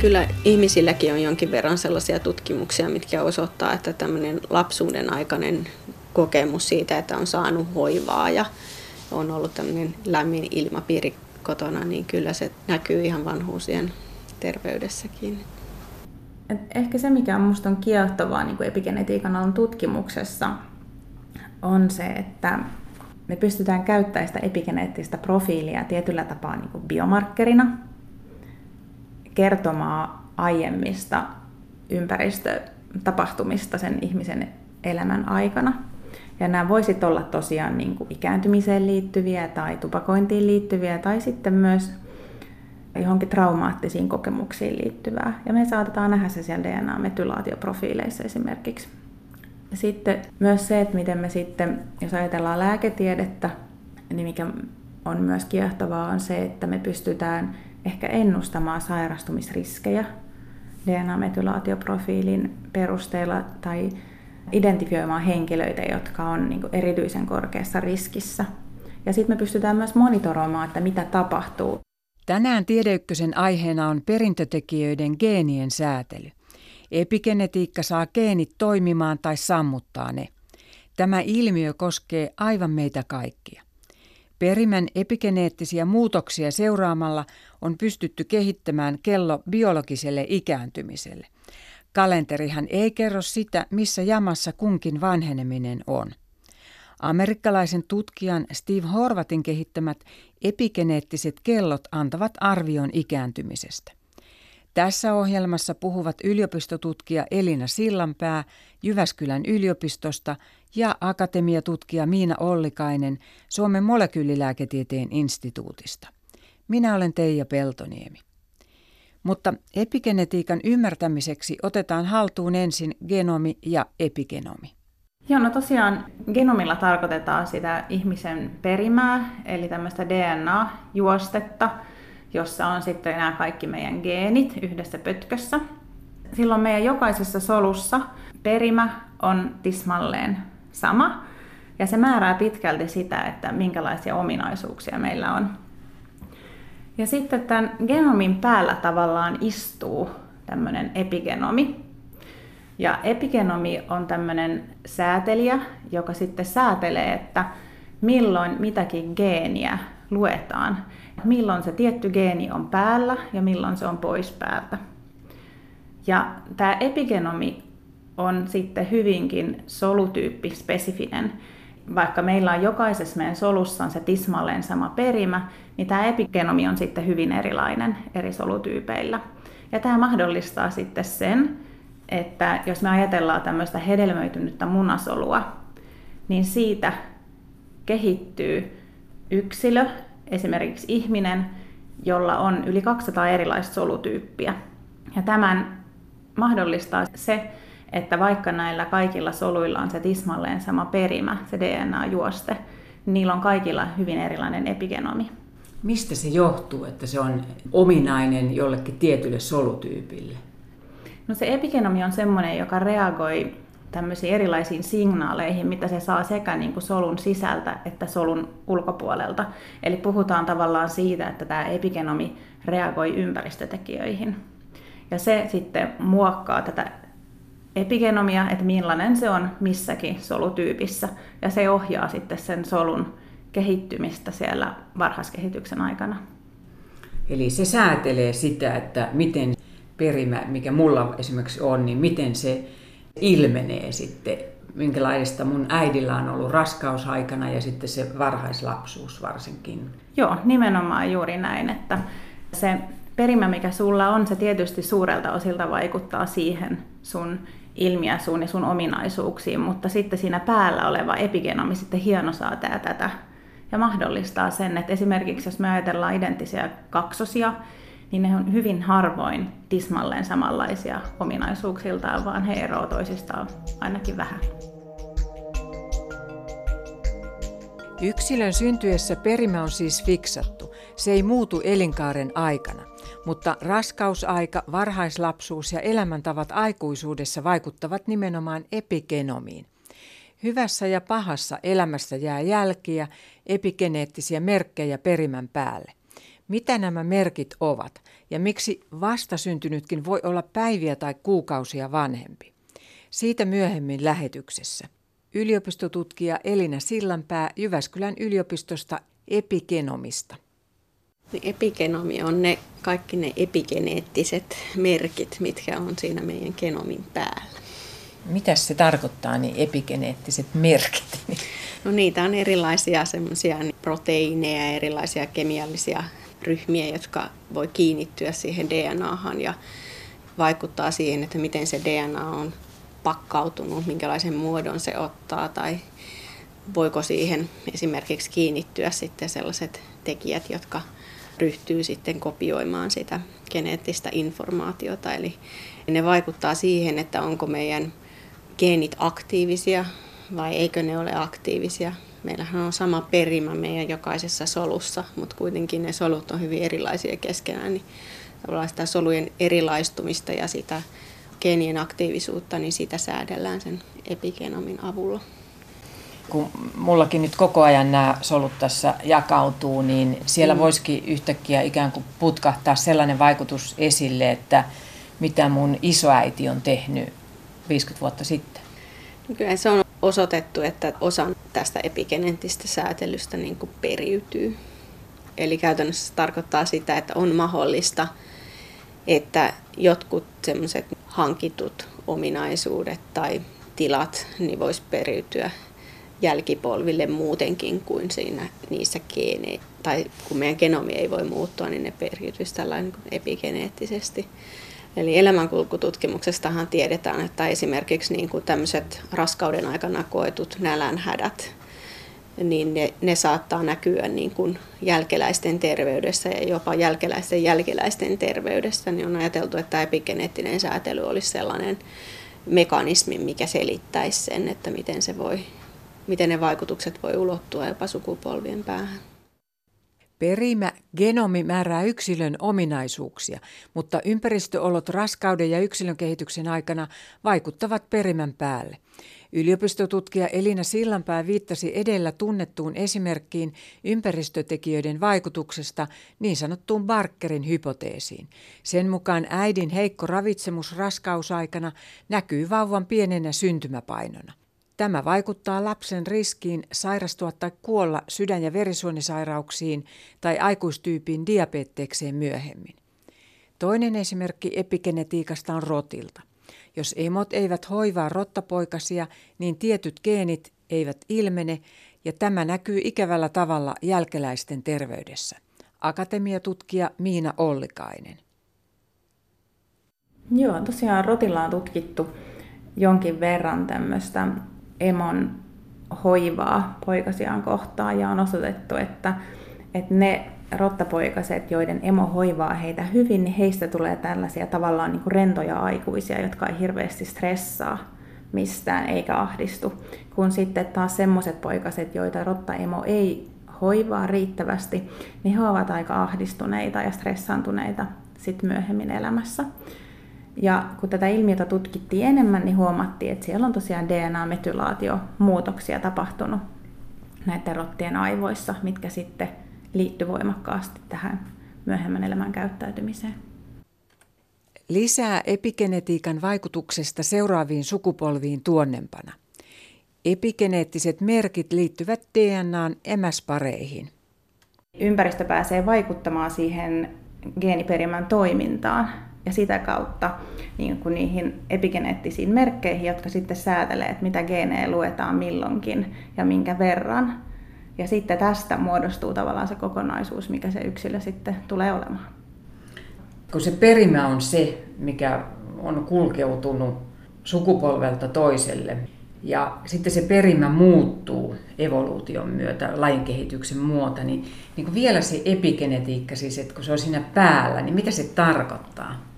Kyllä ihmisilläkin on jonkin verran sellaisia tutkimuksia, mitkä osoittaa, että tämmöinen lapsuuden aikainen kokemus siitä, että on saanut hoivaa ja on ollut tämmöinen lämmin ilmapiiri kotona, niin kyllä se näkyy ihan vanhuusien terveydessäkin. Et ehkä se, mikä on minusta on kiehtovaa niin epigenetiikan alan tutkimuksessa, on se, että me pystytään käyttämään sitä epigeneettistä profiilia tietyllä tapaa niin biomarkkerina kertomaan aiemmista ympäristötapahtumista sen ihmisen elämän aikana. Ja nämä voisit olla tosiaan niin kuin ikääntymiseen liittyviä tai tupakointiin liittyviä tai sitten myös johonkin traumaattisiin kokemuksiin liittyvää. Ja me saatetaan nähdä se siellä DNA-metylaatioprofiileissa esimerkiksi. Sitten myös se, että miten me sitten, jos ajatellaan lääketiedettä, niin mikä on myös kiehtovaa, on se, että me pystytään ehkä ennustamaan sairastumisriskejä DNA-metylaatioprofiilin perusteella tai identifioimaan henkilöitä, jotka on niin erityisen korkeassa riskissä. Ja sitten me pystytään myös monitoroimaan, että mitä tapahtuu. Tänään Tiedeykkösen aiheena on perintötekijöiden geenien säätely. Epigenetiikka saa geenit toimimaan tai sammuttaa ne. Tämä ilmiö koskee aivan meitä kaikkia. Perimän epigeneettisiä muutoksia seuraamalla on pystytty kehittämään kello biologiselle ikääntymiselle. Kalenterihan ei kerro sitä, missä jamassa kunkin vanheneminen on. Amerikkalaisen tutkijan Steve Horvatin kehittämät epigeneettiset kellot antavat arvion ikääntymisestä. Tässä ohjelmassa puhuvat yliopistotutkija Elina Sillanpää Jyväskylän yliopistosta ja akatemiatutkija Miina Ollikainen Suomen molekyylilääketieteen instituutista. Minä olen Teija Peltoniemi. Mutta epigenetiikan ymmärtämiseksi otetaan haltuun ensin genomi ja epigenomi. Joo, no tosiaan genomilla tarkoitetaan sitä ihmisen perimää, eli tämmöistä DNA-juostetta, jossa on sitten nämä kaikki meidän geenit yhdessä pötkössä. Silloin meidän jokaisessa solussa perimä on tismalleen sama, ja se määrää pitkälti sitä, että minkälaisia ominaisuuksia meillä on. Ja sitten tämän genomin päällä tavallaan istuu tämmöinen epigenomi. Ja epigenomi on tämmöinen säätelijä, joka sitten säätelee, että milloin mitäkin geeniä luetaan. Milloin se tietty geeni on päällä ja milloin se on pois päältä. Ja tämä epigenomi on sitten hyvinkin solutyyppispesifinen. Vaikka meillä on jokaisessa meidän solussa se tismalleen sama perimä, niin tämä epigenomi on sitten hyvin erilainen eri solutyypeillä. Ja tämä mahdollistaa sitten sen, että jos me ajatellaan tämmöistä hedelmöitynyttä munasolua, niin siitä kehittyy yksilö, esimerkiksi ihminen, jolla on yli 200 erilaista solutyyppiä. Ja tämän mahdollistaa se, että vaikka näillä kaikilla soluilla on se tismalleen sama perimä, se DNA-juoste, niin niillä on kaikilla hyvin erilainen epigenomi. Mistä se johtuu, että se on ominainen jollekin tietylle solutyypille? No se epigenomi on semmoinen, joka reagoi tämmöisiin erilaisiin signaaleihin, mitä se saa sekä niin kuin solun sisältä että solun ulkopuolelta. Eli puhutaan tavallaan siitä, että tämä epigenomi reagoi ympäristötekijöihin. Ja se sitten muokkaa tätä epigenomia, että millainen se on missäkin solutyypissä. Ja se ohjaa sitten sen solun kehittymistä siellä varhaiskehityksen aikana. Eli se säätelee sitä, että miten perimä, mikä mulla esimerkiksi on, niin miten se ilmenee sitten, minkälaista mun äidillä on ollut raskausaikana ja sitten se varhaislapsuus varsinkin. Joo, nimenomaan juuri näin, että se perimä, mikä sulla on, se tietysti suurelta osilta vaikuttaa siihen sun ilmiasuun ja sun ominaisuuksiin, mutta sitten siinä päällä oleva epigenomi sitten hienosaa tää tätä ja mahdollistaa sen, että esimerkiksi jos me ajatellaan identtisiä kaksosia, niin ne on hyvin harvoin tismalleen samanlaisia ominaisuuksiltaan, vaan he eroavat toisistaan ainakin vähän. Yksilön syntyessä perimä on siis fiksattu. Se ei muutu elinkaaren aikana, mutta raskausaika, varhaislapsuus ja elämäntavat aikuisuudessa vaikuttavat nimenomaan epigenomiin. Hyvässä ja pahassa elämässä jää jälkiä, epigeneettisiä merkkejä perimän päälle. Mitä nämä merkit ovat ja miksi vastasyntynytkin voi olla päiviä tai kuukausia vanhempi. Siitä myöhemmin lähetyksessä. Yliopistotutkija Elina Sillanpää Jyväskylän yliopistosta epigenomista. Epigenomi on ne kaikki ne epigeneettiset merkit, mitkä on siinä meidän genomin päällä. Mitä se tarkoittaa, niin epigeneettiset merkit? No niitä on erilaisia semmoisia proteiineja, erilaisia kemiallisia ryhmiä, jotka voi kiinnittyä siihen DNAhan ja vaikuttaa siihen, että miten se DNA on pakkautunut, minkälaisen muodon se ottaa tai voiko siihen esimerkiksi kiinnittyä sitten sellaiset tekijät, jotka ryhtyy sitten kopioimaan sitä geneettistä informaatiota. Eli ne vaikuttaa siihen, että onko meidän geenit aktiivisia vai eikö ne ole aktiivisia. Meillähän on sama perimä meidän jokaisessa solussa, mutta kuitenkin ne solut on hyvin erilaisia keskenään, niin tavallaan sitä solujen erilaistumista ja sitä geenien aktiivisuutta, niin sitä säädellään sen epigenomin avulla. Kun mullakin nyt koko ajan nämä solut tässä jakautuu, niin siellä mm. voisikin yhtäkkiä ikään kuin putkahtaa sellainen vaikutus esille, että mitä mun isoäiti on tehnyt 50 vuotta sitten. Kyllä se on osoitettu, että osa tästä epigeneettistä säätelystä niin kuin periytyy. Eli käytännössä se tarkoittaa sitä, että on mahdollista, että jotkut semmoiset hankitut ominaisuudet tai tilat niin voisi periytyä jälkipolville muutenkin kuin siinä niissä geeneissä. Tai kun meidän genomi ei voi muuttua, niin ne periytyisi tällainen niin epigeneettisesti. Eli elämänkulkututkimuksestahan tiedetään, että esimerkiksi niin kuin tämmöiset raskauden aikana koetut nälänhädät, niin ne, ne saattaa näkyä niin kuin jälkeläisten terveydessä ja jopa jälkeläisten jälkeläisten terveydessä. Niin on ajateltu, että epigeneettinen säätely olisi sellainen mekanismi, mikä selittäisi sen, että miten, se voi, miten ne vaikutukset voi ulottua jopa sukupolvien päähän. Perimä genomi määrää yksilön ominaisuuksia, mutta ympäristöolot raskauden ja yksilön kehityksen aikana vaikuttavat perimän päälle. Yliopistotutkija Elina Sillanpää viittasi edellä tunnettuun esimerkkiin ympäristötekijöiden vaikutuksesta niin sanottuun Barkerin hypoteesiin. Sen mukaan äidin heikko ravitsemus raskausaikana näkyy vauvan pienenä syntymäpainona. Tämä vaikuttaa lapsen riskiin sairastua tai kuolla sydän- ja verisuonisairauksiin tai aikuistyypin diabetekseen myöhemmin. Toinen esimerkki epigenetiikasta on rotilta. Jos emot eivät hoivaa rottapoikasia, niin tietyt geenit eivät ilmene ja tämä näkyy ikävällä tavalla jälkeläisten terveydessä. Akatemiatutkija Miina Ollikainen. Joo, tosiaan rotilla on tutkittu jonkin verran tämmöistä emon hoivaa poikasiaan kohtaan ja on osoitettu, että, että ne rottapoikaset, joiden emo hoivaa heitä hyvin, niin heistä tulee tällaisia tavallaan niin kuin rentoja aikuisia, jotka ei hirveästi stressaa mistään eikä ahdistu. Kun sitten taas semmoiset poikaset, joita rottaemo ei hoivaa riittävästi, niin he ovat aika ahdistuneita ja stressaantuneita sitten myöhemmin elämässä. Ja kun tätä ilmiötä tutkittiin enemmän, niin huomattiin, että siellä on tosiaan DNA-metylaatio-muutoksia tapahtunut näiden rottien aivoissa, mitkä sitten liittyy voimakkaasti tähän myöhemmän elämän käyttäytymiseen. Lisää epigenetiikan vaikutuksesta seuraaviin sukupolviin tuonnempana. Epigeneettiset merkit liittyvät DNAn emäspareihin. Ympäristö pääsee vaikuttamaan siihen geeniperimän toimintaan ja sitä kautta niin kuin niihin epigeneettisiin merkkeihin, jotka sitten säätelee, että mitä geenejä luetaan milloinkin ja minkä verran. Ja sitten tästä muodostuu tavallaan se kokonaisuus, mikä se yksilö sitten tulee olemaan. Kun se perimä on se, mikä on kulkeutunut sukupolvelta toiselle, ja sitten se perimä muuttuu evoluution myötä, lajin kehityksen muuta, niin, niin kuin vielä se epigenetiikka, siis että kun se on siinä päällä, niin mitä se tarkoittaa?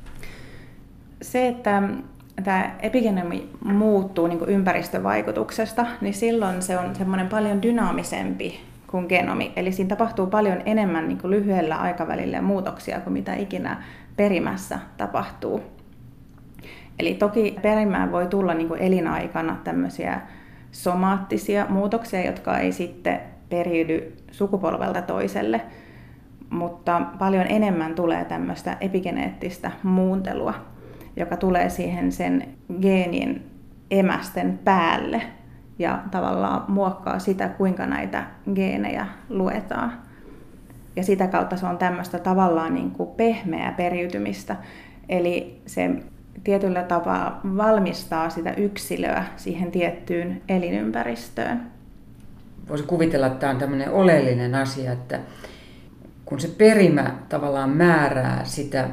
Se, että tämä epigenomi muuttuu niin ympäristövaikutuksesta, niin silloin se on semmoinen paljon dynaamisempi kuin genomi. Eli siinä tapahtuu paljon enemmän niin lyhyellä aikavälillä muutoksia kuin mitä ikinä perimässä tapahtuu. Eli toki perimään voi tulla niin elinaikana tämmöisiä somaattisia muutoksia, jotka ei sitten periydy sukupolvelta toiselle. mutta paljon enemmän tulee tämmöistä epigeneettistä muuntelua, joka tulee siihen sen geenien emästen päälle ja tavallaan muokkaa sitä, kuinka näitä geenejä luetaan. Ja sitä kautta se on tämmöistä tavallaan niin kuin pehmeää periytymistä. Eli se tietyllä tapaa valmistaa sitä yksilöä siihen tiettyyn elinympäristöön. Voisi kuvitella, että tämä on tämmöinen oleellinen asia, että kun se perimä tavallaan määrää sitä,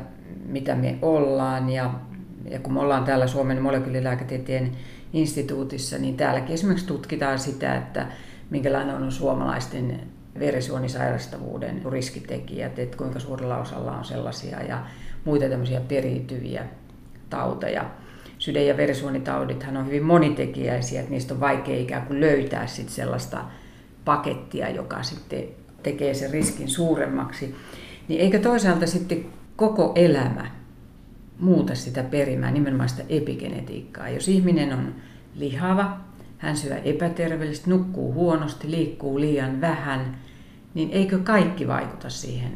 mitä me ollaan ja, ja kun me ollaan täällä Suomen molekyylilääketieteen instituutissa, niin täälläkin esimerkiksi tutkitaan sitä, että minkälainen on suomalaisten verisuonisairastavuuden riskitekijät, että kuinka suurella osalla on sellaisia ja muita tämmöisiä periytyviä tauteja. Sydän- ja verisuonitaudithan on hyvin monitekijäisiä, että niistä on vaikea ikään kuin löytää sit sellaista pakettia, joka sitten tekee sen riskin suuremmaksi. Niin eikö toisaalta sitten koko elämä muuta sitä perimää, nimenomaan sitä epigenetiikkaa. Jos ihminen on lihava, hän syö epäterveellisesti, nukkuu huonosti, liikkuu liian vähän, niin eikö kaikki vaikuta siihen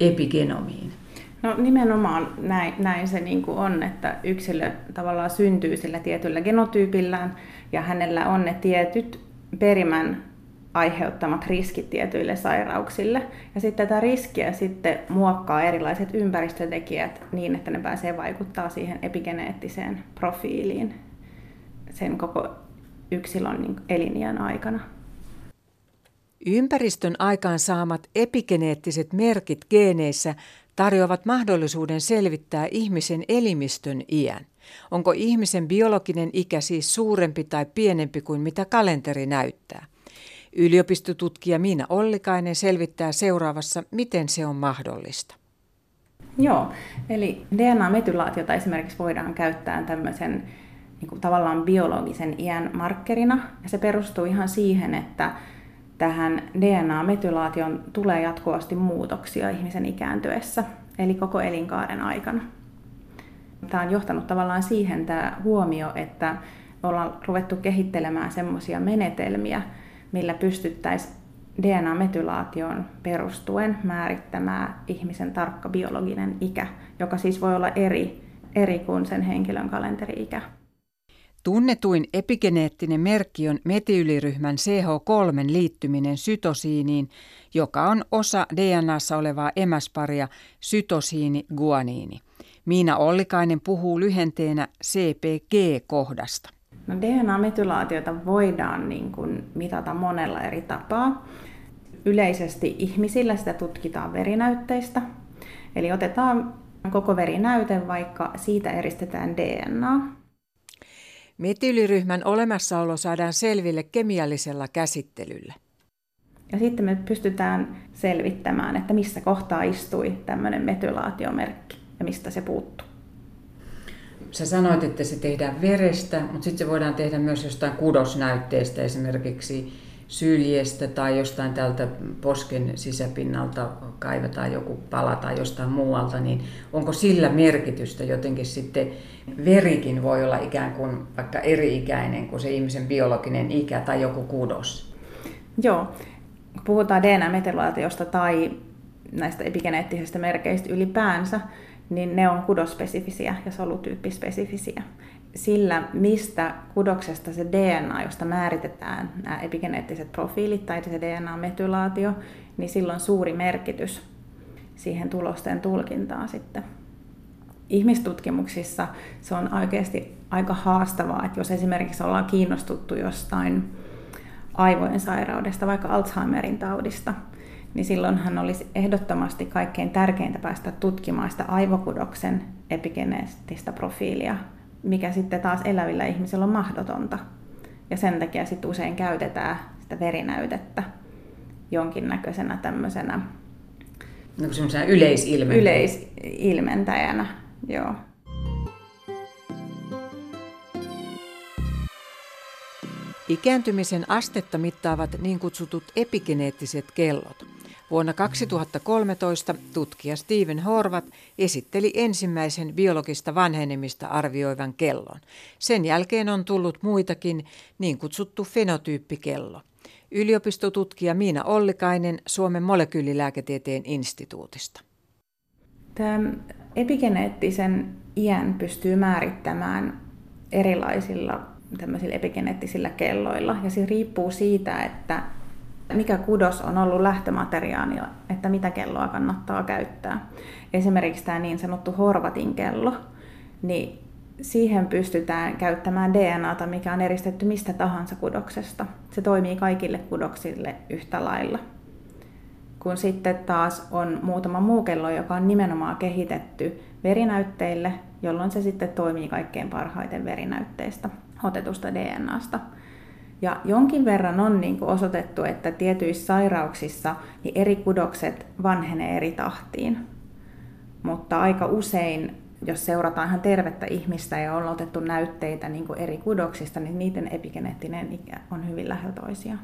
epigenomiin? No nimenomaan näin, näin se niin kuin on, että yksilö tavallaan syntyy sillä tietyllä genotyypillään ja hänellä on ne tietyt perimän aiheuttamat riskit tietyille sairauksille. Ja sitten tätä riskiä sitten muokkaa erilaiset ympäristötekijät niin, että ne pääsee vaikuttaa siihen epigeneettiseen profiiliin sen koko yksilön niin eliniän aikana. Ympäristön aikaan saamat epigeneettiset merkit geeneissä tarjoavat mahdollisuuden selvittää ihmisen elimistön iän. Onko ihmisen biologinen ikä siis suurempi tai pienempi kuin mitä kalenteri näyttää? Yliopistotutkija Miina Ollikainen selvittää seuraavassa, miten se on mahdollista. Joo, eli DNA-metylaatiota esimerkiksi voidaan käyttää tämmöisen niin kuin tavallaan biologisen iän markkerina. Ja se perustuu ihan siihen, että tähän DNA-metylaation tulee jatkuvasti muutoksia ihmisen ikääntyessä, eli koko elinkaaren aikana. Tämä on johtanut tavallaan siihen tämä huomio, että ollaan ruvettu kehittelemään semmoisia menetelmiä, millä pystyttäisiin DNA-metylaation perustuen määrittämään ihmisen tarkka biologinen ikä, joka siis voi olla eri, eri kuin sen henkilön kalenteri-ikä. Tunnetuin epigeneettinen merkki on metyyliryhmän CH3 liittyminen sytosiiniin, joka on osa DNAssa olevaa emäsparia sytosiini-guaniini. Miina Ollikainen puhuu lyhenteenä CPG-kohdasta. No DNA-metylaatiota voidaan niin kuin mitata monella eri tapaa. Yleisesti ihmisillä sitä tutkitaan verinäytteistä. Eli otetaan koko verinäyte, vaikka siitä eristetään DNA. Metyyliryhmän olemassaolo saadaan selville kemiallisella käsittelyllä. Ja sitten me pystytään selvittämään, että missä kohtaa istui tämmöinen metylaatiomerkki ja mistä se puuttuu. Sä sanoit, että se tehdään verestä, mutta sitten se voidaan tehdä myös jostain kudosnäytteestä, esimerkiksi syljestä tai jostain tältä posken sisäpinnalta kaivetaan joku pala tai jostain muualta, niin onko sillä merkitystä jotenkin sitten, verikin voi olla ikään kuin vaikka eri-ikäinen kuin se ihmisen biologinen ikä tai joku kudos? Joo, puhutaan DNA-metylaatiosta tai näistä epigeneettisistä merkeistä ylipäänsä, niin ne on kudospesifisiä ja solutyyppispesifisiä sillä, mistä kudoksesta se DNA, josta määritetään nämä epigeneettiset profiilit tai se DNA-metylaatio, niin silloin suuri merkitys siihen tulosten tulkintaan sitten. Ihmistutkimuksissa se on oikeasti aika haastavaa, että jos esimerkiksi ollaan kiinnostuttu jostain aivojen sairaudesta, vaikka Alzheimerin taudista, niin silloinhan olisi ehdottomasti kaikkein tärkeintä päästä tutkimaan sitä aivokudoksen epigeneettistä profiilia mikä sitten taas elävillä ihmisillä on mahdotonta. Ja sen takia sitten usein käytetään sitä verinäytettä jonkinnäköisenä tämmöisenä no, yleisilmentäjänä. yleisilmentäjänä. Joo. Ikääntymisen astetta mittaavat niin kutsutut epigeneettiset kellot. Vuonna 2013 tutkija Steven Horvat esitteli ensimmäisen biologista vanhenemista arvioivan kellon. Sen jälkeen on tullut muitakin, niin kutsuttu fenotyyppikello. Yliopistotutkija Miina Ollikainen Suomen molekyylilääketieteen instituutista. Tämä epigeneettisen iän pystyy määrittämään erilaisilla tämmöisillä epigeneettisillä kelloilla. Ja se riippuu siitä, että mikä kudos on ollut lähtömateriaalilla, että mitä kelloa kannattaa käyttää. Esimerkiksi tämä niin sanottu Horvatin kello, niin siihen pystytään käyttämään DNAta, mikä on eristetty mistä tahansa kudoksesta. Se toimii kaikille kudoksille yhtä lailla. Kun sitten taas on muutama muu kello, joka on nimenomaan kehitetty verinäytteille, jolloin se sitten toimii kaikkein parhaiten verinäytteistä otetusta DNAsta. Ja jonkin verran on niin kuin osoitettu, että tietyissä sairauksissa niin eri kudokset vanhenee eri tahtiin. Mutta aika usein, jos seurataan ihan tervettä ihmistä ja on otettu näytteitä niin kuin eri kudoksista, niin niiden epigeneettinen ikä on hyvin lähellä toisiaan.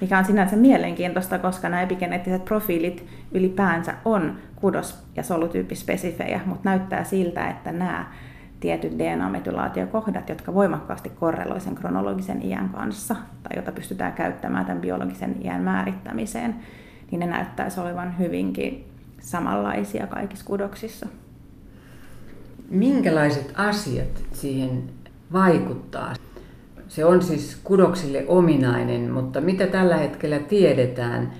Mikä on sinänsä mielenkiintoista, koska nämä epigeneettiset profiilit ylipäänsä on kudos- ja solutyyppispesifejä, mutta näyttää siltä, että nämä tietyt DNA-metylaatiokohdat, jotka voimakkaasti korreloivat sen kronologisen iän kanssa, tai jota pystytään käyttämään tämän biologisen iän määrittämiseen, niin ne näyttäisi olevan hyvinkin samanlaisia kaikissa kudoksissa. Minkälaiset asiat siihen vaikuttaa? Se on siis kudoksille ominainen, mutta mitä tällä hetkellä tiedetään,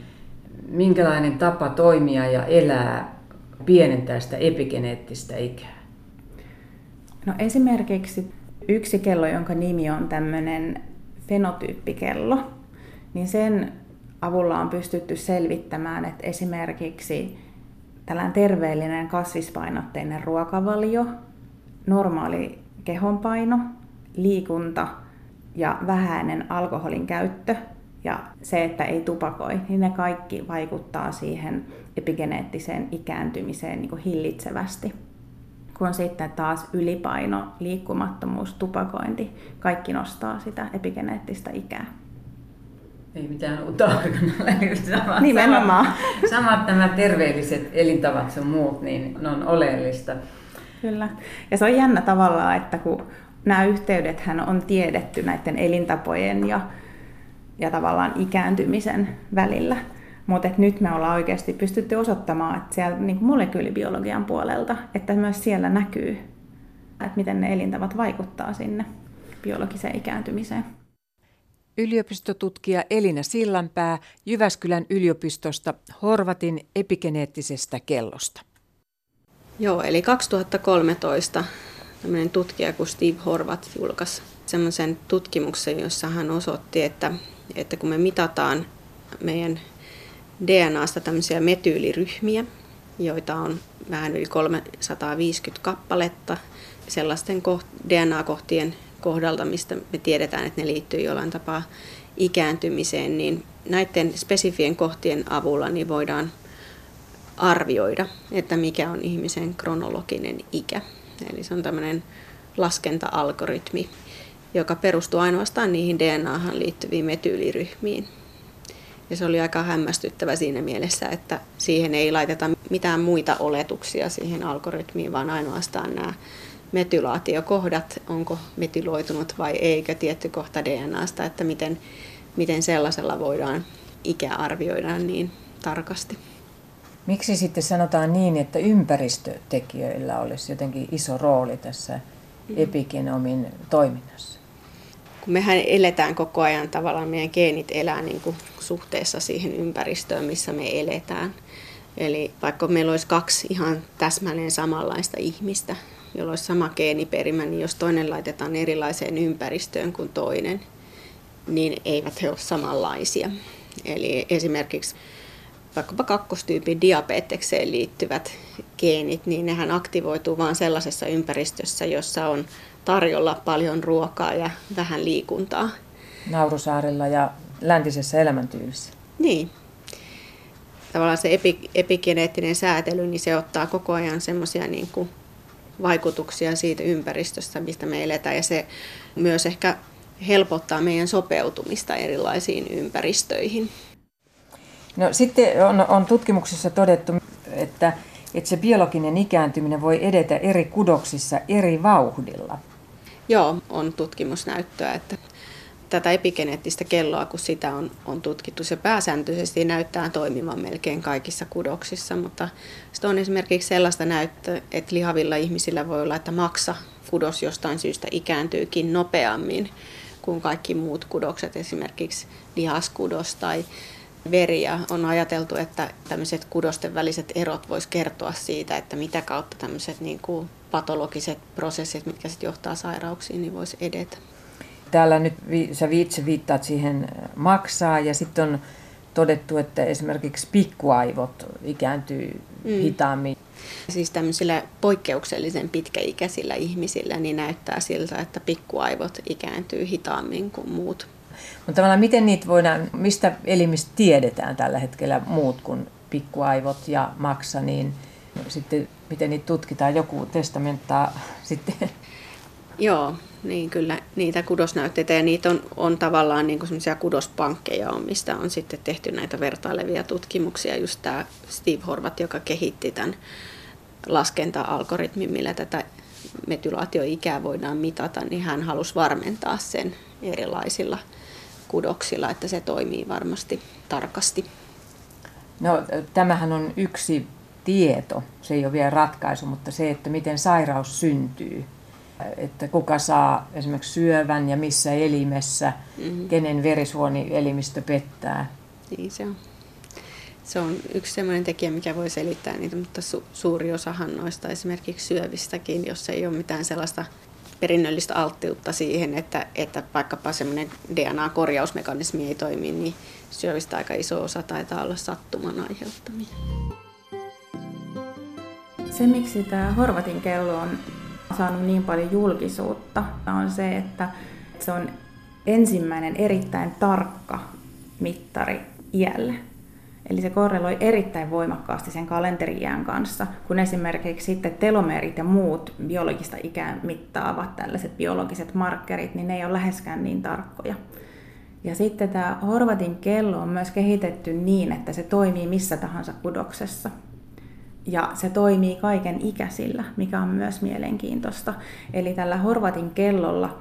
minkälainen tapa toimia ja elää pienentää sitä epigeneettistä ikää? No esimerkiksi yksi kello, jonka nimi on tämmöinen fenotyyppikello, niin sen avulla on pystytty selvittämään, että esimerkiksi tällainen terveellinen kasvispainotteinen ruokavalio, normaali kehonpaino, liikunta ja vähäinen alkoholin käyttö ja se, että ei tupakoi, niin ne kaikki vaikuttaa siihen epigeneettiseen ikääntymiseen niin kuin hillitsevästi kun sitten taas ylipaino, liikkumattomuus, tupakointi, kaikki nostaa sitä epigeneettistä ikää. Ei mitään uutta samat, Nimenomaan. Samat, samat nämä terveelliset elintavat ja muut, niin ne on oleellista. Kyllä. Ja se on jännä tavallaan, että kun nämä yhteydethän on tiedetty näiden elintapojen ja, ja tavallaan ikääntymisen välillä, mutta nyt me ollaan oikeasti pystytty osoittamaan, että siellä niin molekyylibiologian puolelta, että myös siellä näkyy, että miten ne elintavat vaikuttaa sinne biologiseen ikääntymiseen. Yliopistotutkija Elina Sillanpää Jyväskylän yliopistosta Horvatin epigeneettisestä kellosta. Joo, eli 2013 tämmöinen tutkija kuin Steve Horvat julkaisi semmoisen tutkimuksen, jossa hän osoitti, että, että kun me mitataan meidän DNAsta tämmöisiä metyyliryhmiä, joita on vähän yli 350 kappaletta sellaisten DNA-kohtien kohdalta, mistä me tiedetään, että ne liittyy jollain tapaa ikääntymiseen, niin näiden spesifien kohtien avulla niin voidaan arvioida, että mikä on ihmisen kronologinen ikä. Eli se on tämmöinen laskenta-algoritmi, joka perustuu ainoastaan niihin DNAhan liittyviin metyyliryhmiin. Ja se oli aika hämmästyttävä siinä mielessä, että siihen ei laiteta mitään muita oletuksia siihen algoritmiin, vaan ainoastaan nämä metylaatiokohdat, onko metyloitunut vai eikö tietty kohta DNAsta, että miten, miten sellaisella voidaan ikä arvioida niin tarkasti. Miksi sitten sanotaan niin, että ympäristötekijöillä olisi jotenkin iso rooli tässä epigenomin toiminnassa? Mehän eletään koko ajan tavallaan, meidän geenit elää niin kuin suhteessa siihen ympäristöön, missä me eletään. Eli vaikka meillä olisi kaksi ihan täsmälleen samanlaista ihmistä, jolla olisi sama geeniperimä, niin jos toinen laitetaan erilaiseen ympäristöön kuin toinen, niin eivät he ole samanlaisia. Eli esimerkiksi vaikkapa kakkostyypin diabetekseen liittyvät geenit, niin nehän aktivoituu vain sellaisessa ympäristössä, jossa on tarjolla paljon ruokaa ja vähän liikuntaa. Naurusaarilla ja läntisessä elämäntyylissä. Niin. Tavallaan se epi, epigeneettinen säätely, niin se ottaa koko ajan semmoisia niin kuin vaikutuksia siitä ympäristöstä, mistä me eletään. Ja se myös ehkä helpottaa meidän sopeutumista erilaisiin ympäristöihin. No, sitten on, on tutkimuksissa todettu, että, että se biologinen ikääntyminen voi edetä eri kudoksissa eri vauhdilla. Joo, on tutkimusnäyttöä, että tätä epigeneettistä kelloa, kun sitä on, on tutkittu, se pääsääntöisesti näyttää toimivan melkein kaikissa kudoksissa, mutta sitten on esimerkiksi sellaista näyttöä, että lihavilla ihmisillä voi olla, että maksa kudos jostain syystä ikääntyykin nopeammin kuin kaikki muut kudokset, esimerkiksi lihaskudos tai veri. Ja on ajateltu, että tämmöiset kudosten väliset erot vois kertoa siitä, että mitä kautta tämmöiset niin kuin patologiset prosessit, mitkä sitten johtaa sairauksiin, niin voisi edetä. Täällä nyt sä itse viittaat siihen maksaa ja sitten on todettu, että esimerkiksi pikkuaivot ikääntyy mm. hitaammin. Siis tämmöisillä poikkeuksellisen pitkäikäisillä ihmisillä niin näyttää siltä, että pikkuaivot ikääntyy hitaammin kuin muut. Mutta tavallaan miten niitä voidaan, mistä elimistä tiedetään tällä hetkellä muut kuin pikkuaivot ja maksa, niin sitten miten niitä tutkitaan, joku testamenttaa sitten Joo, niin kyllä niitä kudosnäytteitä ja niitä on, on tavallaan niin kuin kudospankkeja on, mistä on sitten tehty näitä vertailevia tutkimuksia. Just tämä Steve Horvat, joka kehitti tämän laskenta-algoritmin, millä tätä metylaatioikää voidaan mitata, niin hän halusi varmentaa sen erilaisilla kudoksilla, että se toimii varmasti tarkasti. No, tämähän on yksi tieto, se ei ole vielä ratkaisu, mutta se, että miten sairaus syntyy, että kuka saa esimerkiksi syövän ja missä elimessä, mm-hmm. kenen verisuonielimistö pettää. Niin se on. Se on yksi sellainen tekijä, mikä voi selittää niitä, mutta su- suuri osahan noista esimerkiksi syövistäkin, jos ei ole mitään sellaista perinnöllistä alttiutta siihen, että, että vaikkapa semmoinen DNA-korjausmekanismi ei toimi, niin syövistä aika iso osa taitaa olla sattuman aiheuttamia. Se, miksi tämä Horvatin kello on saanut niin paljon julkisuutta, on se, että se on ensimmäinen erittäin tarkka mittari iälle. Eli se korreloi erittäin voimakkaasti sen kalenteriään kanssa, kun esimerkiksi sitten telomerit ja muut biologista ikää mittaavat tällaiset biologiset markkerit, niin ne ei ole läheskään niin tarkkoja. Ja sitten tämä Horvatin kello on myös kehitetty niin, että se toimii missä tahansa kudoksessa. Ja se toimii kaiken ikäisillä, mikä on myös mielenkiintoista. Eli tällä Horvatin kellolla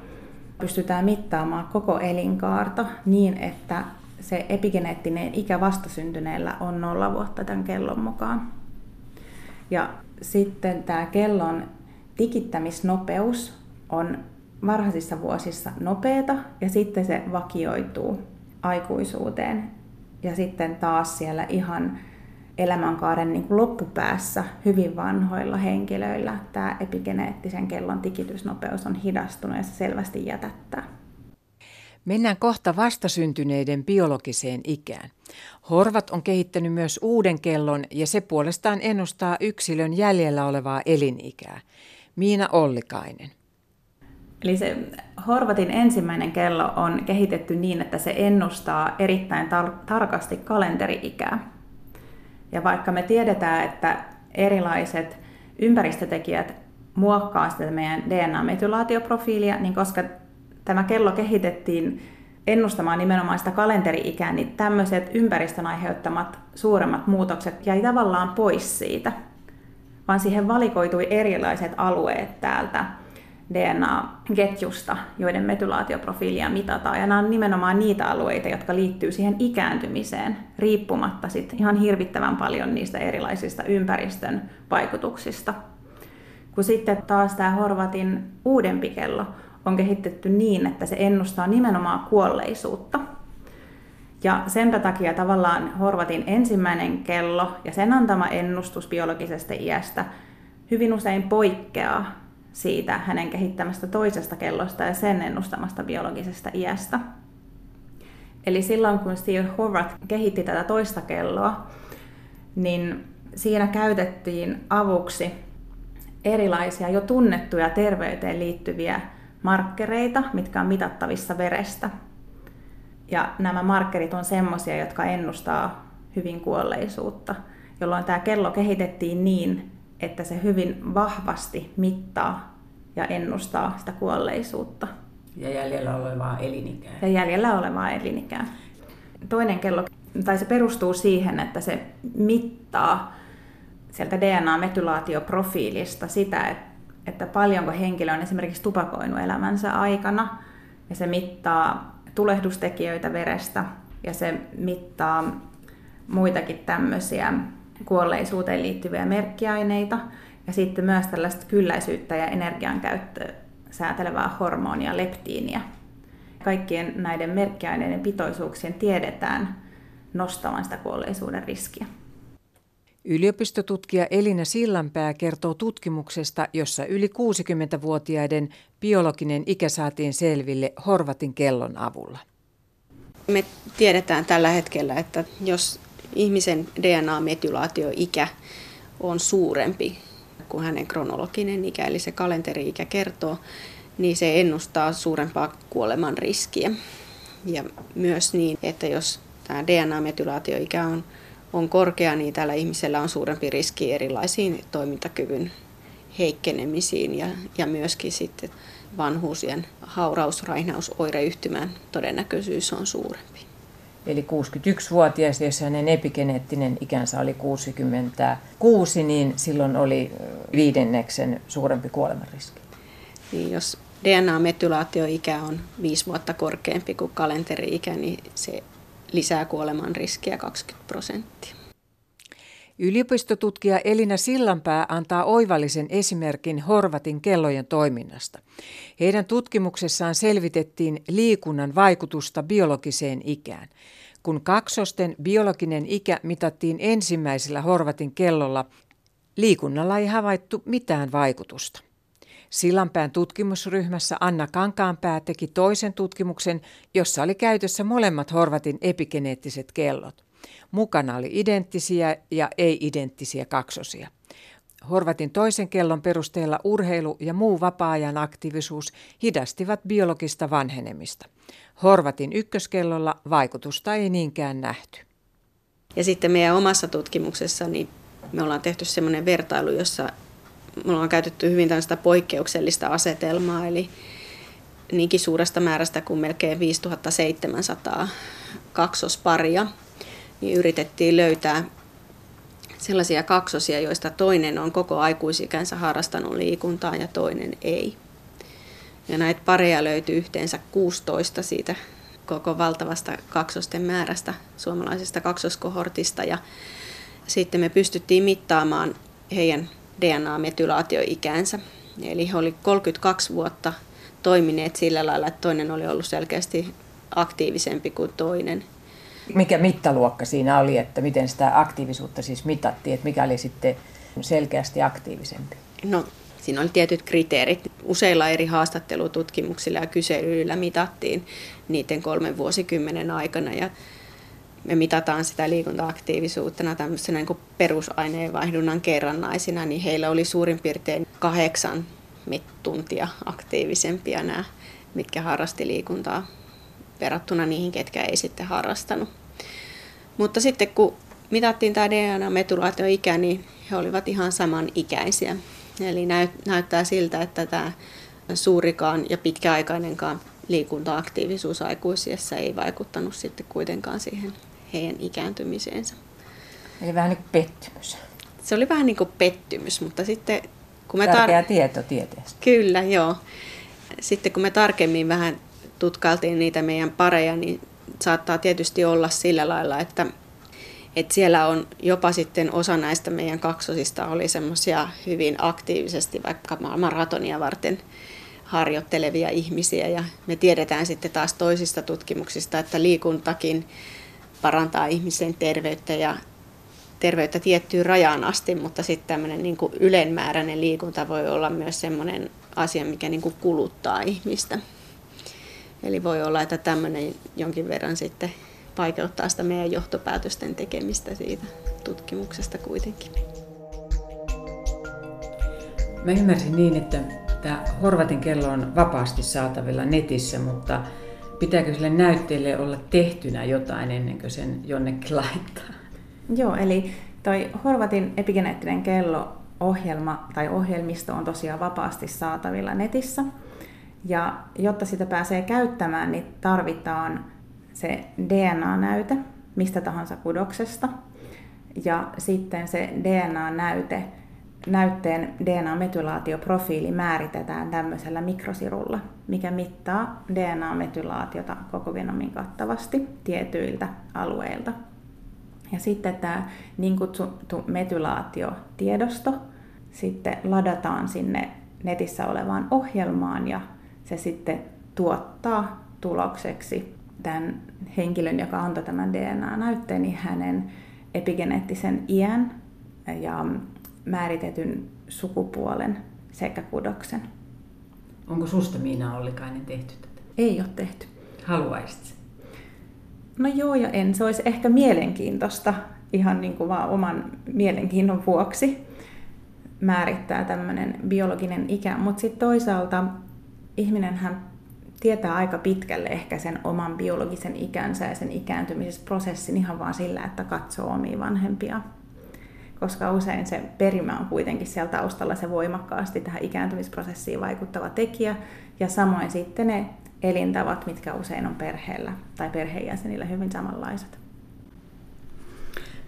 pystytään mittaamaan koko elinkaarta niin, että se epigeneettinen ikä vastasyntyneellä on nolla vuotta tämän kellon mukaan. Ja sitten tämä kellon tikittämisnopeus on varhaisissa vuosissa nopeata ja sitten se vakioituu aikuisuuteen. Ja sitten taas siellä ihan elämänkaaren niin kuin loppupäässä hyvin vanhoilla henkilöillä tämä epigeneettisen kellon tikitysnopeus on hidastunut ja se selvästi jätättää. Mennään kohta vastasyntyneiden biologiseen ikään. Horvat on kehittänyt myös uuden kellon ja se puolestaan ennustaa yksilön jäljellä olevaa elinikää. Miina Ollikainen. Eli se Horvatin ensimmäinen kello on kehitetty niin, että se ennustaa erittäin tar- tarkasti kalenteriikää. Ja vaikka me tiedetään, että erilaiset ympäristötekijät muokkaa sitä meidän DNA-metylaatioprofiilia, niin koska tämä kello kehitettiin ennustamaan nimenomaan sitä kalenteriikää, niin tämmöiset ympäristön aiheuttamat suuremmat muutokset jäi tavallaan pois siitä, vaan siihen valikoitui erilaiset alueet täältä DNA-ketjusta, joiden metylaatioprofiilia mitataan. Ja nämä on nimenomaan niitä alueita, jotka liittyy siihen ikääntymiseen, riippumatta sit ihan hirvittävän paljon niistä erilaisista ympäristön vaikutuksista. Kun sitten taas tämä Horvatin uudempi kello on kehitetty niin, että se ennustaa nimenomaan kuolleisuutta. Ja sen takia tavallaan Horvatin ensimmäinen kello ja sen antama ennustus biologisesta iästä hyvin usein poikkeaa siitä hänen kehittämästä toisesta kellosta ja sen ennustamasta biologisesta iästä. Eli silloin kun Steve Horvath kehitti tätä toista kelloa, niin siinä käytettiin avuksi erilaisia jo tunnettuja terveyteen liittyviä markkereita, mitkä on mitattavissa verestä. Ja nämä markkerit on semmoisia, jotka ennustaa hyvin kuolleisuutta, jolloin tämä kello kehitettiin niin, että se hyvin vahvasti mittaa ja ennustaa sitä kuolleisuutta. Ja jäljellä olevaa elinikää. Ja jäljellä olevaa elinikää. Toinen kello, tai se perustuu siihen, että se mittaa sieltä DNA-metylaatioprofiilista sitä, että paljonko henkilö on esimerkiksi tupakoinut elämänsä aikana. Ja se mittaa tulehdustekijöitä verestä ja se mittaa muitakin tämmöisiä kuolleisuuteen liittyviä merkkiaineita ja sitten myös tällaista kylläisyyttä ja energiankäyttöä säätelevää hormonia leptiiniä. Kaikkien näiden merkkiaineiden pitoisuuksien tiedetään nostavan sitä kuolleisuuden riskiä. Yliopistotutkija Elina Sillanpää kertoo tutkimuksesta, jossa yli 60-vuotiaiden biologinen ikä saatiin selville Horvatin kellon avulla. Me tiedetään tällä hetkellä, että jos ihmisen DNA-metylaatioikä on suurempi kuin hänen kronologinen ikä, eli se kalenteri-ikä kertoo, niin se ennustaa suurempaa kuoleman riskiä. Ja myös niin, että jos tämä DNA-metylaatioikä on, on korkea, niin tällä ihmisellä on suurempi riski erilaisiin toimintakyvyn heikkenemisiin ja, ja myöskin sitten vanhuusien hauraus, rainausoireyhtymän todennäköisyys on suurempi. Eli 61-vuotias, jos hänen epigeneettinen ikänsä oli 66, niin silloin oli viidenneksen suurempi kuolemanriski. Niin jos DNA-metylaatioikä on viisi vuotta korkeampi kuin kalenteri-ikä, niin se lisää kuoleman riskiä 20 prosenttia. Yliopistotutkija Elina Sillanpää antaa oivallisen esimerkin Horvatin kellojen toiminnasta. Heidän tutkimuksessaan selvitettiin liikunnan vaikutusta biologiseen ikään. Kun kaksosten biologinen ikä mitattiin ensimmäisellä Horvatin kellolla, liikunnalla ei havaittu mitään vaikutusta. Sillanpään tutkimusryhmässä Anna Kankaanpää teki toisen tutkimuksen, jossa oli käytössä molemmat Horvatin epigeneettiset kellot. Mukana oli identtisiä ja ei-identtisiä kaksosia. Horvatin toisen kellon perusteella urheilu ja muu vapaa-ajan aktiivisuus hidastivat biologista vanhenemista. Horvatin ykköskellolla vaikutusta ei niinkään nähty. Ja sitten meidän omassa tutkimuksessa niin me ollaan tehty semmoinen vertailu, jossa me ollaan käytetty hyvin tällaista poikkeuksellista asetelmaa, eli niinkin suuresta määrästä kuin melkein 5700 kaksosparia, niin yritettiin löytää sellaisia kaksosia, joista toinen on koko aikuisikänsä harrastanut liikuntaa ja toinen ei. Ja näitä pareja löytyi yhteensä 16 siitä koko valtavasta kaksosten määrästä suomalaisesta kaksoskohortista. Ja sitten me pystyttiin mittaamaan heidän DNA-metylaatioikänsä. Eli he oli 32 vuotta toimineet sillä lailla, että toinen oli ollut selkeästi aktiivisempi kuin toinen. Mikä mittaluokka siinä oli, että miten sitä aktiivisuutta siis mitattiin, että mikä oli sitten selkeästi aktiivisempi? No Siinä oli tietyt kriteerit. Useilla eri haastattelututkimuksilla ja kyselyillä mitattiin niiden kolmen vuosikymmenen aikana. Ja me mitataan sitä liikuntaaktiivisuutena tämmöisenä niin perusaineenvaihdunnan kerrannaisina, niin heillä oli suurin piirtein kahdeksan tuntia aktiivisempia nämä, mitkä harrasti liikuntaa verrattuna niihin, ketkä ei sitten harrastanut. Mutta sitten kun mitattiin tämä DNA-metulaatioikä, niin he olivat ihan samanikäisiä. Eli näyttää siltä, että tämä suurikaan ja pitkäaikainenkaan liikuntaaktiivisuus aikuisiessa ei vaikuttanut sitten kuitenkaan siihen heidän ikääntymiseensä. Eli vähän niin kuin pettymys. Se oli vähän niin kuin pettymys, mutta sitten kun me Tärkeä tar- tieto tieteestä. Kyllä, joo. Sitten kun me tarkemmin vähän tutkailtiin niitä meidän pareja, niin saattaa tietysti olla sillä lailla, että et siellä on jopa sitten osa näistä meidän kaksosista oli semmoisia hyvin aktiivisesti vaikka maratonia varten harjoittelevia ihmisiä. Ja me tiedetään sitten taas toisista tutkimuksista, että liikuntakin parantaa ihmisen terveyttä ja terveyttä tiettyyn rajaan asti, mutta sitten tämmöinen niin kuin ylenmääräinen liikunta voi olla myös semmoinen asia, mikä niin kuin kuluttaa ihmistä. Eli voi olla, että tämmöinen jonkin verran sitten vaikeuttaa sitä meidän johtopäätösten tekemistä siitä tutkimuksesta kuitenkin. Mä ymmärsin niin, että tämä Horvatin kello on vapaasti saatavilla netissä, mutta pitääkö sille näytteelle olla tehtynä jotain ennen kuin sen jonnekin laittaa? Joo, eli toi Horvatin epigeneettinen kello ohjelma tai ohjelmisto on tosiaan vapaasti saatavilla netissä. Ja jotta sitä pääsee käyttämään, niin tarvitaan se DNA-näyte mistä tahansa kudoksesta. Ja sitten se DNA-näyte näytteen DNA-metylaatioprofiili määritetään tämmöisellä mikrosirulla, mikä mittaa DNA-metylaatiota koko genomin kattavasti tietyiltä alueilta. Ja sitten tämä niin kutsuttu metylaatiotiedosto sitten ladataan sinne netissä olevaan ohjelmaan ja se sitten tuottaa tulokseksi tämän henkilön, joka antoi tämän DNA-näytteen, niin hänen epigeneettisen iän ja määritetyn sukupuolen sekä kudoksen. Onko susta Miina Ollikainen tehty tätä? Ei ole tehty. Haluaisit? No joo ja en. Se olisi ehkä mielenkiintoista ihan niin kuin vaan oman mielenkiinnon vuoksi määrittää tämmöinen biologinen ikä, mutta sitten toisaalta ihminenhän tietää aika pitkälle ehkä sen oman biologisen ikänsä ja sen ikääntymisprosessin ihan vaan sillä, että katsoo omia vanhempia. Koska usein se perimä on kuitenkin siellä taustalla se voimakkaasti tähän ikääntymisprosessiin vaikuttava tekijä. Ja samoin sitten ne elintavat, mitkä usein on perheellä tai perheenjäsenillä hyvin samanlaiset.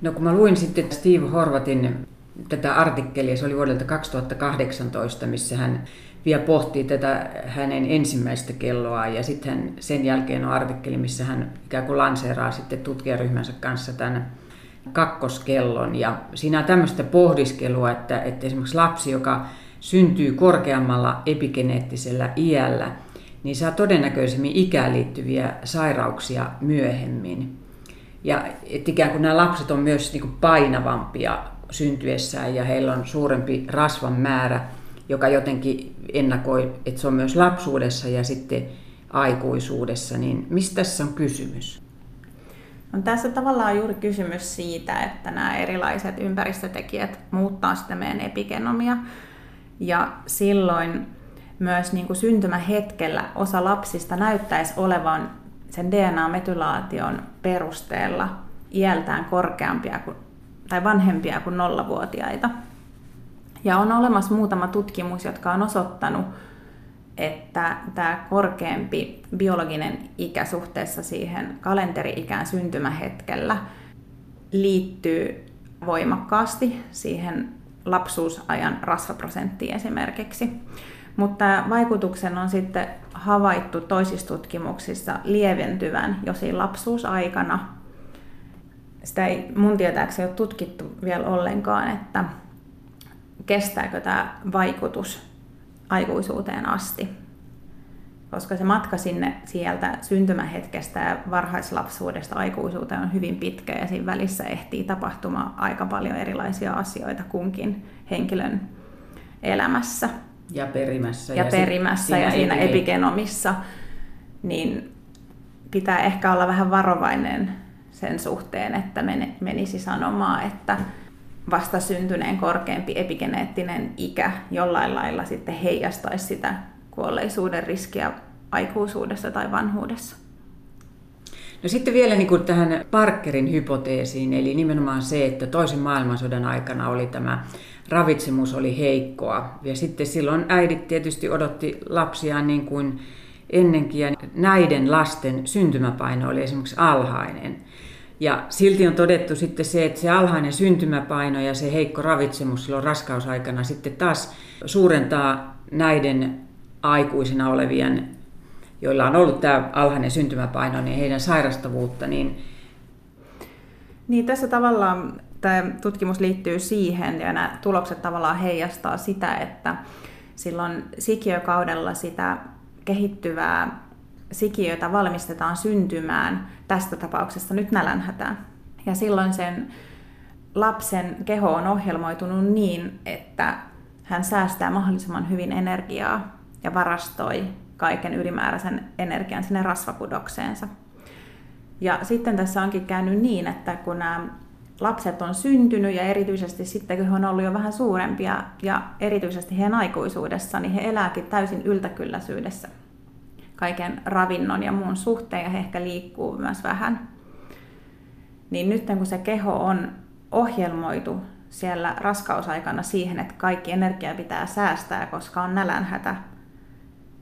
No kun mä luin sitten Steve Horvatin tätä artikkelia, se oli vuodelta 2018, missä hän vielä pohtii tätä hänen ensimmäistä kelloa ja sitten sen jälkeen on artikkeli, missä hän ikään kuin lanseeraa sitten tutkijaryhmänsä kanssa tämän kakkoskellon. Ja siinä on tämmöistä pohdiskelua, että, että esimerkiksi lapsi, joka syntyy korkeammalla epigeneettisellä iällä, niin saa todennäköisemmin ikään liittyviä sairauksia myöhemmin. Ja että ikään kuin nämä lapset on myös niin kuin painavampia syntyessään ja heillä on suurempi rasvan määrä, joka jotenkin ennakoi, että se on myös lapsuudessa ja sitten aikuisuudessa. Niin mistä tässä on kysymys? On tässä tavallaan juuri kysymys siitä, että nämä erilaiset ympäristötekijät muuttaa sitä meidän epigenomia. Ja silloin myös niin kuin syntymähetkellä osa lapsista näyttäisi olevan sen DNA-metylaation perusteella iältään korkeampia kuin, tai vanhempia kuin nollavuotiaita. Ja on olemassa muutama tutkimus, jotka on osoittanut, että tämä korkeampi biologinen ikä suhteessa siihen kalenteriikään syntymähetkellä liittyy voimakkaasti siihen lapsuusajan rasvaprosenttiin esimerkiksi. Mutta vaikutuksen on sitten havaittu toisissa tutkimuksissa lieventyvän jo siinä lapsuusaikana. Sitä ei mun tietääkseni ole tutkittu vielä ollenkaan, että kestääkö tämä vaikutus aikuisuuteen asti. Koska se matka sinne sieltä syntymähetkestä ja varhaislapsuudesta aikuisuuteen on hyvin pitkä ja siinä välissä ehtii tapahtumaan aika paljon erilaisia asioita kunkin henkilön elämässä. Ja perimässä. Ja, ja perimässä ja siinä epigenomissa. Niin pitää ehkä olla vähän varovainen sen suhteen, että menisi sanomaan, että vastasyntyneen korkeampi epigeneettinen ikä jollain lailla sitten heijastaisi sitä kuolleisuuden riskiä aikuisuudessa tai vanhuudessa. No sitten vielä niin kuin tähän Parkerin hypoteesiin, eli nimenomaan se, että toisen maailmansodan aikana oli tämä ravitsemus oli heikkoa. Ja sitten silloin äidit tietysti odotti lapsiaan niin kuin ennenkin, ja näiden lasten syntymäpaino oli esimerkiksi alhainen. Ja silti on todettu sitten se, että se alhainen syntymäpaino ja se heikko ravitsemus silloin raskausaikana sitten taas suurentaa näiden aikuisina olevien, joilla on ollut tämä alhainen syntymäpaino, niin heidän sairastavuutta. Niin, niin tässä tavallaan tämä tutkimus liittyy siihen ja nämä tulokset tavallaan heijastaa sitä, että silloin sikiökaudella sitä kehittyvää sikiötä valmistetaan syntymään tästä tapauksessa nyt nälänhätään. Ja silloin sen lapsen keho on ohjelmoitunut niin, että hän säästää mahdollisimman hyvin energiaa ja varastoi kaiken ylimääräisen energian sinne rasvakudokseensa. Ja sitten tässä onkin käynyt niin, että kun nämä lapset on syntynyt ja erityisesti sitten kun he on ollut jo vähän suurempia ja erityisesti heidän aikuisuudessa, niin he elääkin täysin yltäkylläisyydessä kaiken ravinnon ja muun suhteen ja he ehkä liikkuu myös vähän. Niin nyt kun se keho on ohjelmoitu siellä raskausaikana siihen, että kaikki energia pitää säästää, koska on nälänhätä,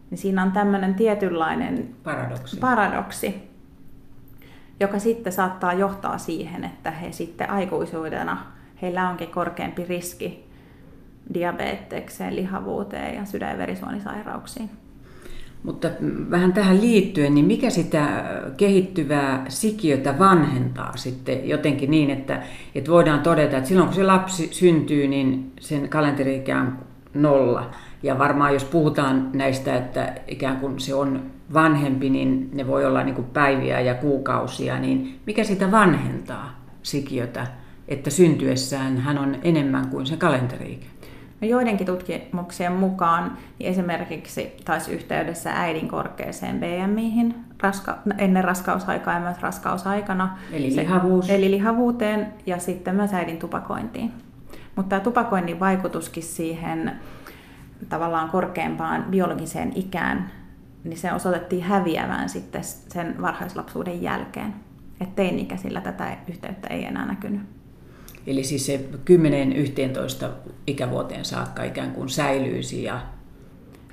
niin siinä on tämmöinen tietynlainen paradoksi. paradoksi, joka sitten saattaa johtaa siihen, että he sitten aikuisuudena, heillä onkin korkeampi riski diabetekseen, lihavuuteen ja sydän- ja verisuonisairauksiin. Mutta vähän tähän liittyen, niin mikä sitä kehittyvää sikiötä vanhentaa sitten jotenkin niin, että, että voidaan todeta, että silloin kun se lapsi syntyy, niin sen kalenteri on nolla. Ja varmaan jos puhutaan näistä, että ikään kuin se on vanhempi, niin ne voi olla niin kuin päiviä ja kuukausia, niin mikä sitä vanhentaa sikiötä, että syntyessään hän on enemmän kuin se kalenteriikä? No joidenkin tutkimuksien mukaan niin esimerkiksi taisi yhteydessä äidin korkeaseen BMIhin raska, ennen raskausaikaa ja myös raskausaikana. Eli lihavuus. Eli lihavuuteen ja sitten myös äidin tupakointiin. Mutta tämä tupakoinnin vaikutuskin siihen tavallaan korkeampaan biologiseen ikään, niin se osoitettiin häviävään sitten sen varhaislapsuuden jälkeen. Että teini-ikäisillä tätä yhteyttä ei enää näkynyt. Eli siis se 10-11 ikävuoteen saakka ikään kuin säilyisi ja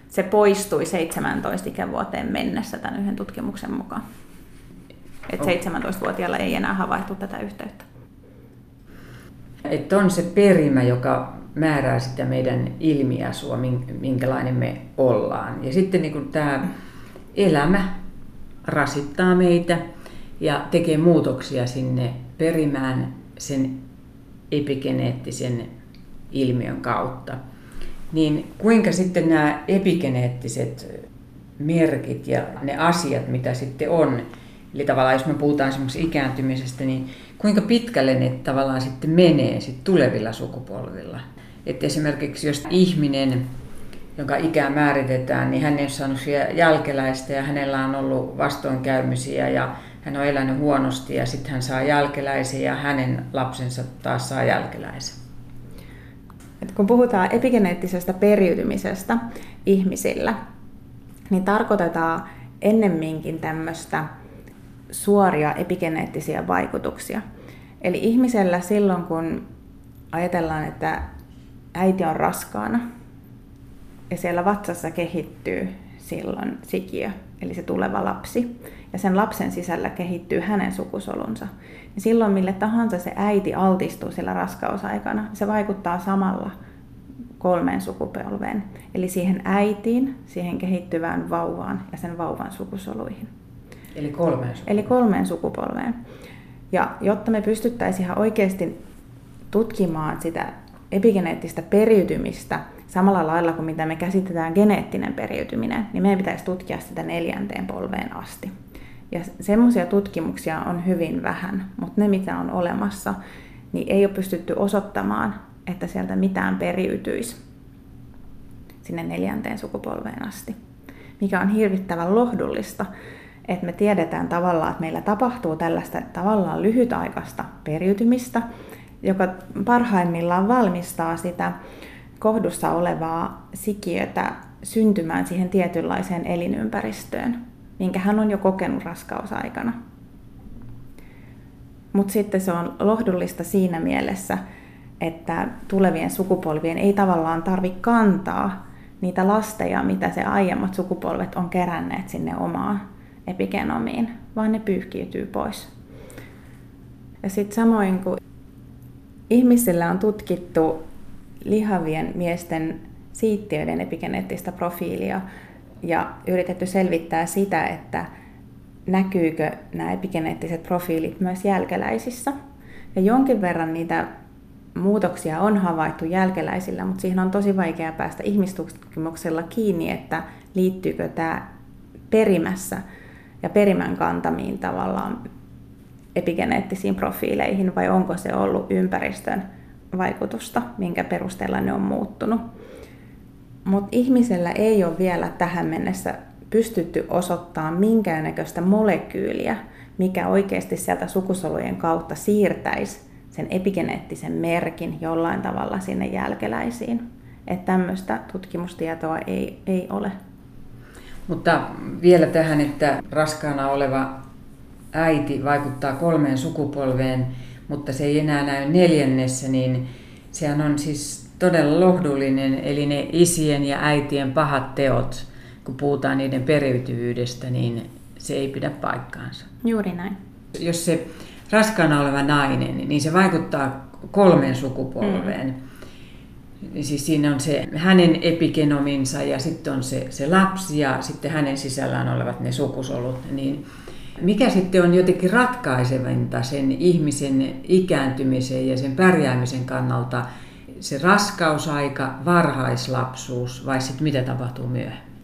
se poistui 17 ikävuoteen mennessä tämän yhden tutkimuksen mukaan. Että 17-vuotiailla ei enää havaittu tätä yhteyttä. Että on se perimä, joka määrää sitä meidän ilmiasua, minkälainen me ollaan. Ja sitten niin kuin tämä elämä rasittaa meitä ja tekee muutoksia sinne perimään sen epigeneettisen ilmiön kautta. Niin kuinka sitten nämä epigeneettiset merkit ja ne asiat, mitä sitten on, eli tavallaan jos me puhutaan esimerkiksi ikääntymisestä, niin kuinka pitkälle ne tavallaan sitten menee sitten tulevilla sukupolvilla? Että esimerkiksi jos ihminen, jonka ikää määritetään, niin hän ei ole saanut jälkeläistä ja hänellä on ollut vastoinkäymisiä ja hän on elänyt huonosti ja sitten hän saa jälkeläisiä ja hänen lapsensa taas saa jälkeläisen. Et kun puhutaan epigeneettisestä periytymisestä ihmisillä, niin tarkoitetaan ennemminkin tämmöistä suoria epigeneettisiä vaikutuksia. Eli ihmisellä silloin, kun ajatellaan, että äiti on raskaana ja siellä vatsassa kehittyy silloin sikiö, eli se tuleva lapsi, ja sen lapsen sisällä kehittyy hänen sukusolunsa, niin silloin mille tahansa se äiti altistuu sillä raskausaikana, se vaikuttaa samalla kolmeen sukupolveen. Eli siihen äitiin, siihen kehittyvään vauvaan ja sen vauvan sukusoluihin. Eli kolmeen sukupolveen. Eli kolmeen sukupolveen. Ja jotta me pystyttäisiin ihan oikeasti tutkimaan sitä epigeneettistä periytymistä samalla lailla kuin mitä me käsitetään geneettinen periytyminen, niin meidän pitäisi tutkia sitä neljänteen polveen asti. Ja semmoisia tutkimuksia on hyvin vähän, mutta ne mitä on olemassa, niin ei ole pystytty osoittamaan, että sieltä mitään periytyisi sinne neljänteen sukupolveen asti. Mikä on hirvittävän lohdullista, että me tiedetään tavallaan, että meillä tapahtuu tällaista tavallaan lyhytaikaista periytymistä, joka parhaimmillaan valmistaa sitä kohdussa olevaa sikiötä syntymään siihen tietynlaiseen elinympäristöön minkä hän on jo kokenut raskausaikana. Mutta sitten se on lohdullista siinä mielessä, että tulevien sukupolvien ei tavallaan tarvi kantaa niitä lasteja, mitä se aiemmat sukupolvet on keränneet sinne omaan epigenomiin, vaan ne pyyhkiytyy pois. Ja sitten samoin kuin ihmisillä on tutkittu lihavien miesten siittiöiden epigeneettistä profiilia ja yritetty selvittää sitä, että näkyykö nämä epigeneettiset profiilit myös jälkeläisissä. Ja jonkin verran niitä muutoksia on havaittu jälkeläisillä, mutta siihen on tosi vaikea päästä ihmistutkimuksella kiinni, että liittyykö tämä perimässä ja perimän kantamiin tavallaan epigeneettisiin profiileihin vai onko se ollut ympäristön vaikutusta, minkä perusteella ne on muuttunut. Mutta ihmisellä ei ole vielä tähän mennessä pystytty osoittamaan minkäännäköistä molekyyliä, mikä oikeasti sieltä sukusolujen kautta siirtäisi sen epigeneettisen merkin jollain tavalla sinne jälkeläisiin. Että tämmöistä tutkimustietoa ei, ei ole. Mutta vielä tähän, että raskaana oleva äiti vaikuttaa kolmeen sukupolveen, mutta se ei enää näy neljännessä, niin sehän on siis todella lohdullinen, eli ne isien ja äitien pahat teot, kun puhutaan niiden periytyvyydestä, niin se ei pidä paikkaansa. Juuri näin. Jos se raskaana oleva nainen, niin se vaikuttaa kolmeen sukupolveen. Mm. Siis siinä on se hänen epigenominsa ja sitten on se, se lapsi ja sitten hänen sisällään olevat ne sukusolut. Niin mikä sitten on jotenkin ratkaisevinta sen ihmisen ikääntymisen ja sen pärjäämisen kannalta, se raskausaika, varhaislapsuus vai sitten mitä tapahtuu myöhemmin?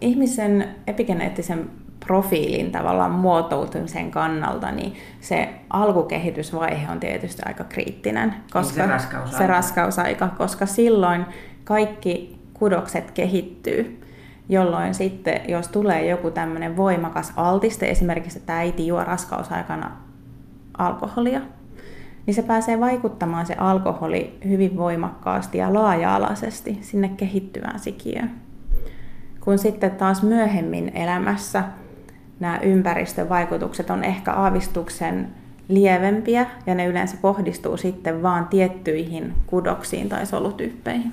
Ihmisen epigeneettisen profiilin tavallaan muotoutumisen kannalta, niin se alkukehitysvaihe on tietysti aika kriittinen, koska se raskausaika. se raskausaika, koska silloin kaikki kudokset kehittyy, jolloin sitten, jos tulee joku tämmöinen voimakas altiste, esimerkiksi että äiti juo raskausaikana alkoholia, niin se pääsee vaikuttamaan se alkoholi hyvin voimakkaasti ja laaja-alaisesti sinne kehittyvään sikiöön. Kun sitten taas myöhemmin elämässä nämä ympäristövaikutukset on ehkä aavistuksen lievempiä ja ne yleensä kohdistuu sitten vaan tiettyihin kudoksiin tai solutyyppeihin.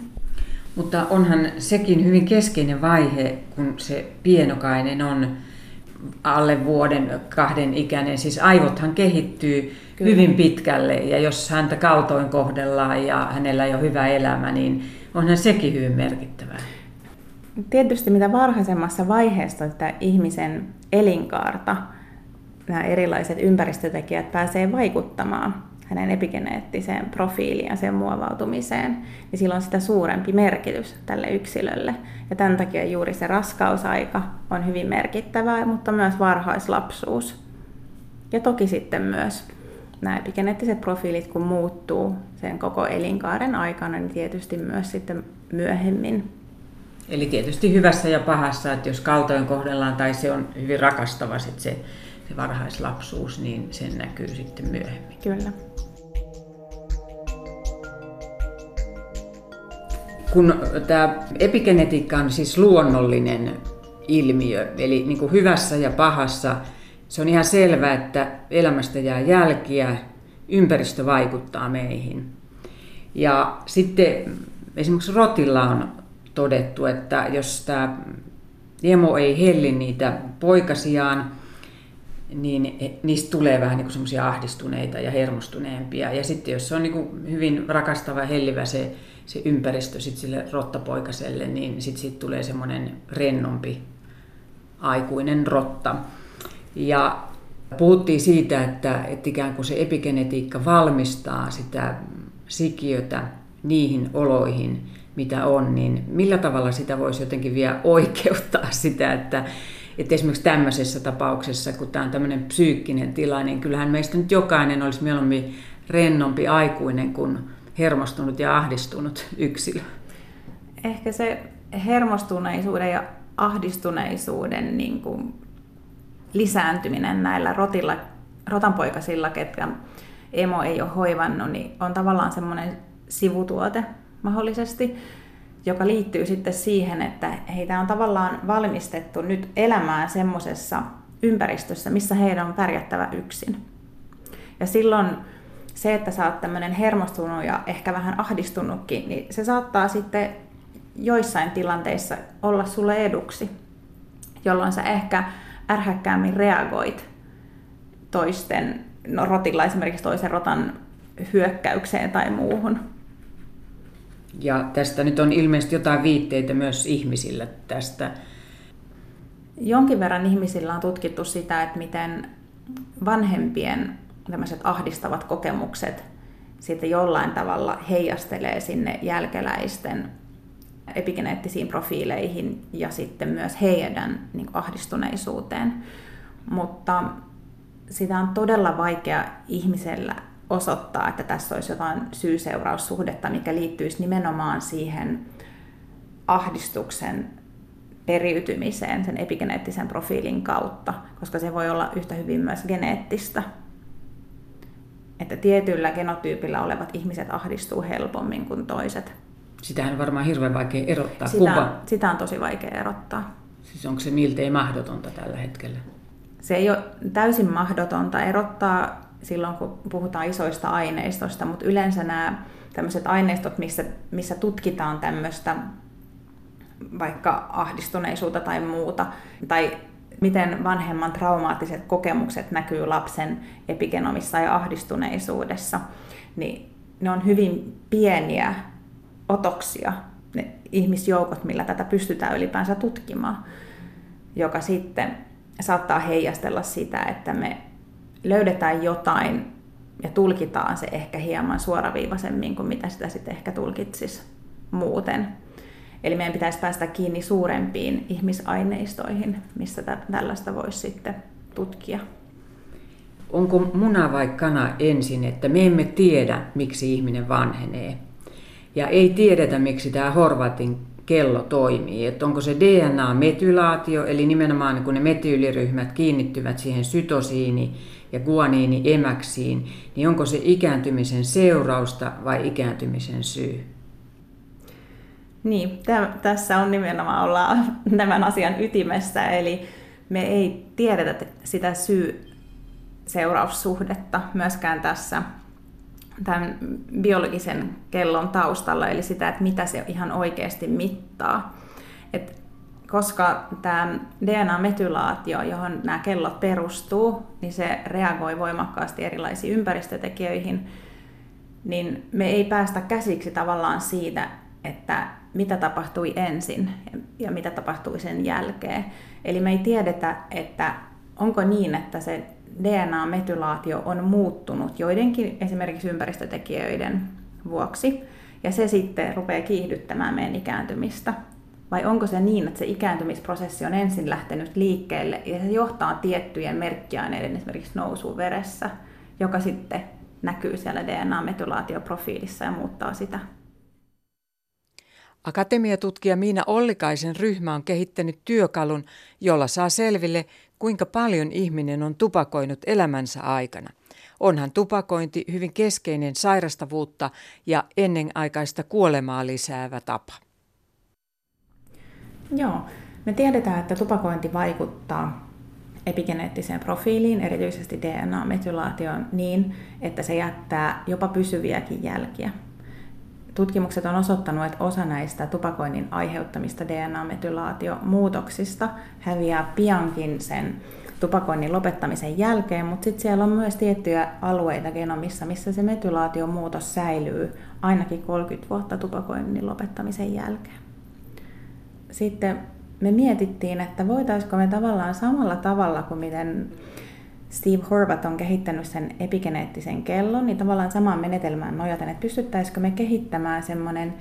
Mutta onhan sekin hyvin keskeinen vaihe, kun se pienokainen on alle vuoden kahden ikäinen. Siis aivothan kehittyy Kyllä. hyvin pitkälle ja jos häntä kaltoin kohdellaan ja hänellä ei ole hyvä elämä, niin onhan sekin hyvin merkittävää. Tietysti mitä varhaisemmassa vaiheessa että ihmisen elinkaarta nämä erilaiset ympäristötekijät pääsee vaikuttamaan hänen epigeneettiseen profiiliin ja sen muovautumiseen, niin silloin sitä suurempi merkitys tälle yksilölle. Ja tämän takia juuri se raskausaika on hyvin merkittävää, mutta myös varhaislapsuus. Ja toki sitten myös nämä epigeneettiset profiilit, kun muuttuu sen koko elinkaaren aikana, niin tietysti myös sitten myöhemmin Eli tietysti hyvässä ja pahassa, että jos kaltoin kohdellaan tai se on hyvin rakastava sit se, se varhaislapsuus, niin sen näkyy sitten myöhemmin. Kyllä. Kun tämä epigenetiikka on siis luonnollinen ilmiö, eli niin kuin hyvässä ja pahassa, se on ihan selvää, että elämästä jää jälkiä, ympäristö vaikuttaa meihin. Ja sitten esimerkiksi rotilla on todettu, että jos tämä emo ei helli niitä poikasiaan, niin niistä tulee vähän niin semmoisia ahdistuneita ja hermostuneempia. Ja sitten jos se on niin kuin hyvin rakastava ja hellivä se, se ympäristö sit sille rottapoikaselle, niin sitten siitä tulee semmoinen rennompi aikuinen rotta. Ja puhuttiin siitä, että, että ikään kuin se epigenetiikka valmistaa sitä sikiötä niihin oloihin, mitä on, niin millä tavalla sitä voisi jotenkin vielä oikeuttaa sitä, että, että esimerkiksi tämmöisessä tapauksessa, kun tämä on tämmöinen psyykkinen tila, niin kyllähän meistä nyt jokainen olisi mieluummin rennompi aikuinen kuin hermostunut ja ahdistunut yksilö. Ehkä se hermostuneisuuden ja ahdistuneisuuden niin kuin lisääntyminen näillä rotilla, rotanpoikasilla, ketkä emo ei ole hoivannut, niin on tavallaan semmoinen sivutuote mahdollisesti, joka liittyy sitten siihen, että heitä on tavallaan valmistettu nyt elämään semmoisessa ympäristössä, missä heidän on pärjättävä yksin. Ja silloin se, että sä oot tämmöinen hermostunut ja ehkä vähän ahdistunutkin, niin se saattaa sitten joissain tilanteissa olla sulle eduksi, jolloin sä ehkä ärhäkkäämmin reagoit toisten, no rotilla esimerkiksi toisen rotan hyökkäykseen tai muuhun. Ja tästä nyt on ilmeisesti jotain viitteitä myös ihmisillä tästä. Jonkin verran ihmisillä on tutkittu sitä, että miten vanhempien tämmöiset ahdistavat kokemukset sitten jollain tavalla heijastelee sinne jälkeläisten epigeneettisiin profiileihin ja sitten myös heidän niin ahdistuneisuuteen. Mutta sitä on todella vaikea ihmisellä osoittaa, että tässä olisi jotain syy-seuraussuhdetta, mikä liittyisi nimenomaan siihen ahdistuksen periytymiseen sen epigeneettisen profiilin kautta, koska se voi olla yhtä hyvin myös geneettistä. Että tietyllä genotyypillä olevat ihmiset ahdistuu helpommin kuin toiset. Sitähän on varmaan hirveän vaikea erottaa. Sitä, Kuva. sitä on tosi vaikea erottaa. Siis onko se miltei mahdotonta tällä hetkellä? Se ei ole täysin mahdotonta erottaa silloin, kun puhutaan isoista aineistosta, mutta yleensä nämä tämmöiset aineistot, missä, missä tutkitaan tämmöistä vaikka ahdistuneisuutta tai muuta, tai miten vanhemman traumaattiset kokemukset näkyy lapsen epigenomissa ja ahdistuneisuudessa, niin ne on hyvin pieniä otoksia, ne ihmisjoukot, millä tätä pystytään ylipäänsä tutkimaan, joka sitten saattaa heijastella sitä, että me löydetään jotain ja tulkitaan se ehkä hieman suoraviivaisemmin kuin mitä sitä sitten ehkä tulkitsisi muuten. Eli meidän pitäisi päästä kiinni suurempiin ihmisaineistoihin, missä tällaista voisi sitten tutkia. Onko muna vai kana ensin, että me emme tiedä, miksi ihminen vanhenee. Ja ei tiedetä, miksi tämä Horvatin kello toimii. Että onko se DNA-metylaatio, eli nimenomaan kun ne metyyliryhmät kiinnittyvät siihen sytosiini ja guaniini-emäksiin, niin onko se ikääntymisen seurausta vai ikääntymisen syy? Niin, tässä on nimenomaan ollaan tämän asian ytimessä, eli me ei tiedetä sitä syy-seuraussuhdetta myöskään tässä tämän biologisen kellon taustalla, eli sitä, että mitä se ihan oikeasti mittaa. Et koska tämä DNA-metylaatio, johon nämä kellot perustuu, niin se reagoi voimakkaasti erilaisiin ympäristötekijöihin, niin me ei päästä käsiksi tavallaan siitä, että mitä tapahtui ensin ja mitä tapahtui sen jälkeen. Eli me ei tiedetä, että onko niin, että se DNA-metylaatio on muuttunut joidenkin esimerkiksi ympäristötekijöiden vuoksi, ja se sitten rupeaa kiihdyttämään meidän ikääntymistä. Vai onko se niin, että se ikääntymisprosessi on ensin lähtenyt liikkeelle ja se johtaa tiettyjen merkkiaineiden esimerkiksi nousuun veressä, joka sitten näkyy siellä DNA-metylaatioprofiilissa ja muuttaa sitä. Akatemiatutkija Miina Ollikaisen ryhmä on kehittänyt työkalun, jolla saa selville, kuinka paljon ihminen on tupakoinut elämänsä aikana. Onhan tupakointi hyvin keskeinen sairastavuutta ja ennenaikaista kuolemaa lisäävä tapa. Joo, me tiedetään, että tupakointi vaikuttaa epigeneettiseen profiiliin, erityisesti DNA-metylaatioon, niin, että se jättää jopa pysyviäkin jälkiä. Tutkimukset on osoittanut, että osa näistä tupakoinnin aiheuttamista DNA-metylaatiomuutoksista häviää piankin sen tupakoinnin lopettamisen jälkeen, mutta sitten siellä on myös tiettyjä alueita genomissa, missä se metylaatiomuutos säilyy ainakin 30 vuotta tupakoinnin lopettamisen jälkeen. Sitten me mietittiin, että voitaisiko me tavallaan samalla tavalla kuin miten Steve Horvat on kehittänyt sen epigeneettisen kellon, niin tavallaan samaan menetelmään nojaten, että pystyttäisikö me kehittämään semmoinen,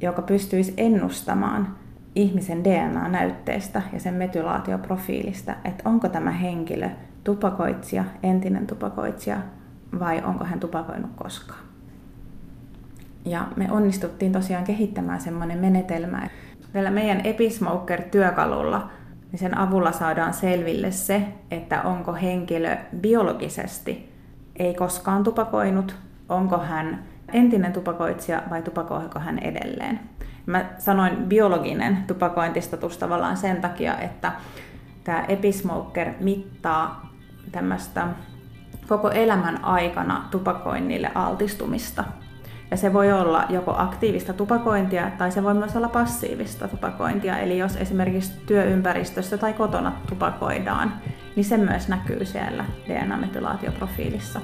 joka pystyisi ennustamaan ihmisen DNA-näytteestä ja sen metylaatioprofiilista, että onko tämä henkilö tupakoitsija, entinen tupakoitsija vai onko hän tupakoinut koskaan. Ja me onnistuttiin tosiaan kehittämään semmoinen menetelmä. Tällä meidän Epismoker-työkalulla niin sen avulla saadaan selville se, että onko henkilö biologisesti ei koskaan tupakoinut, onko hän entinen tupakoitsija vai tupakoiko hän edelleen. Mä sanoin biologinen tupakointistatus tavallaan sen takia, että tämä Epismoker mittaa tämmöistä koko elämän aikana tupakoinnille altistumista. Ja se voi olla joko aktiivista tupakointia tai se voi myös olla passiivista tupakointia. Eli jos esimerkiksi työympäristössä tai kotona tupakoidaan, niin se myös näkyy siellä DNA-metylaatioprofiilissa.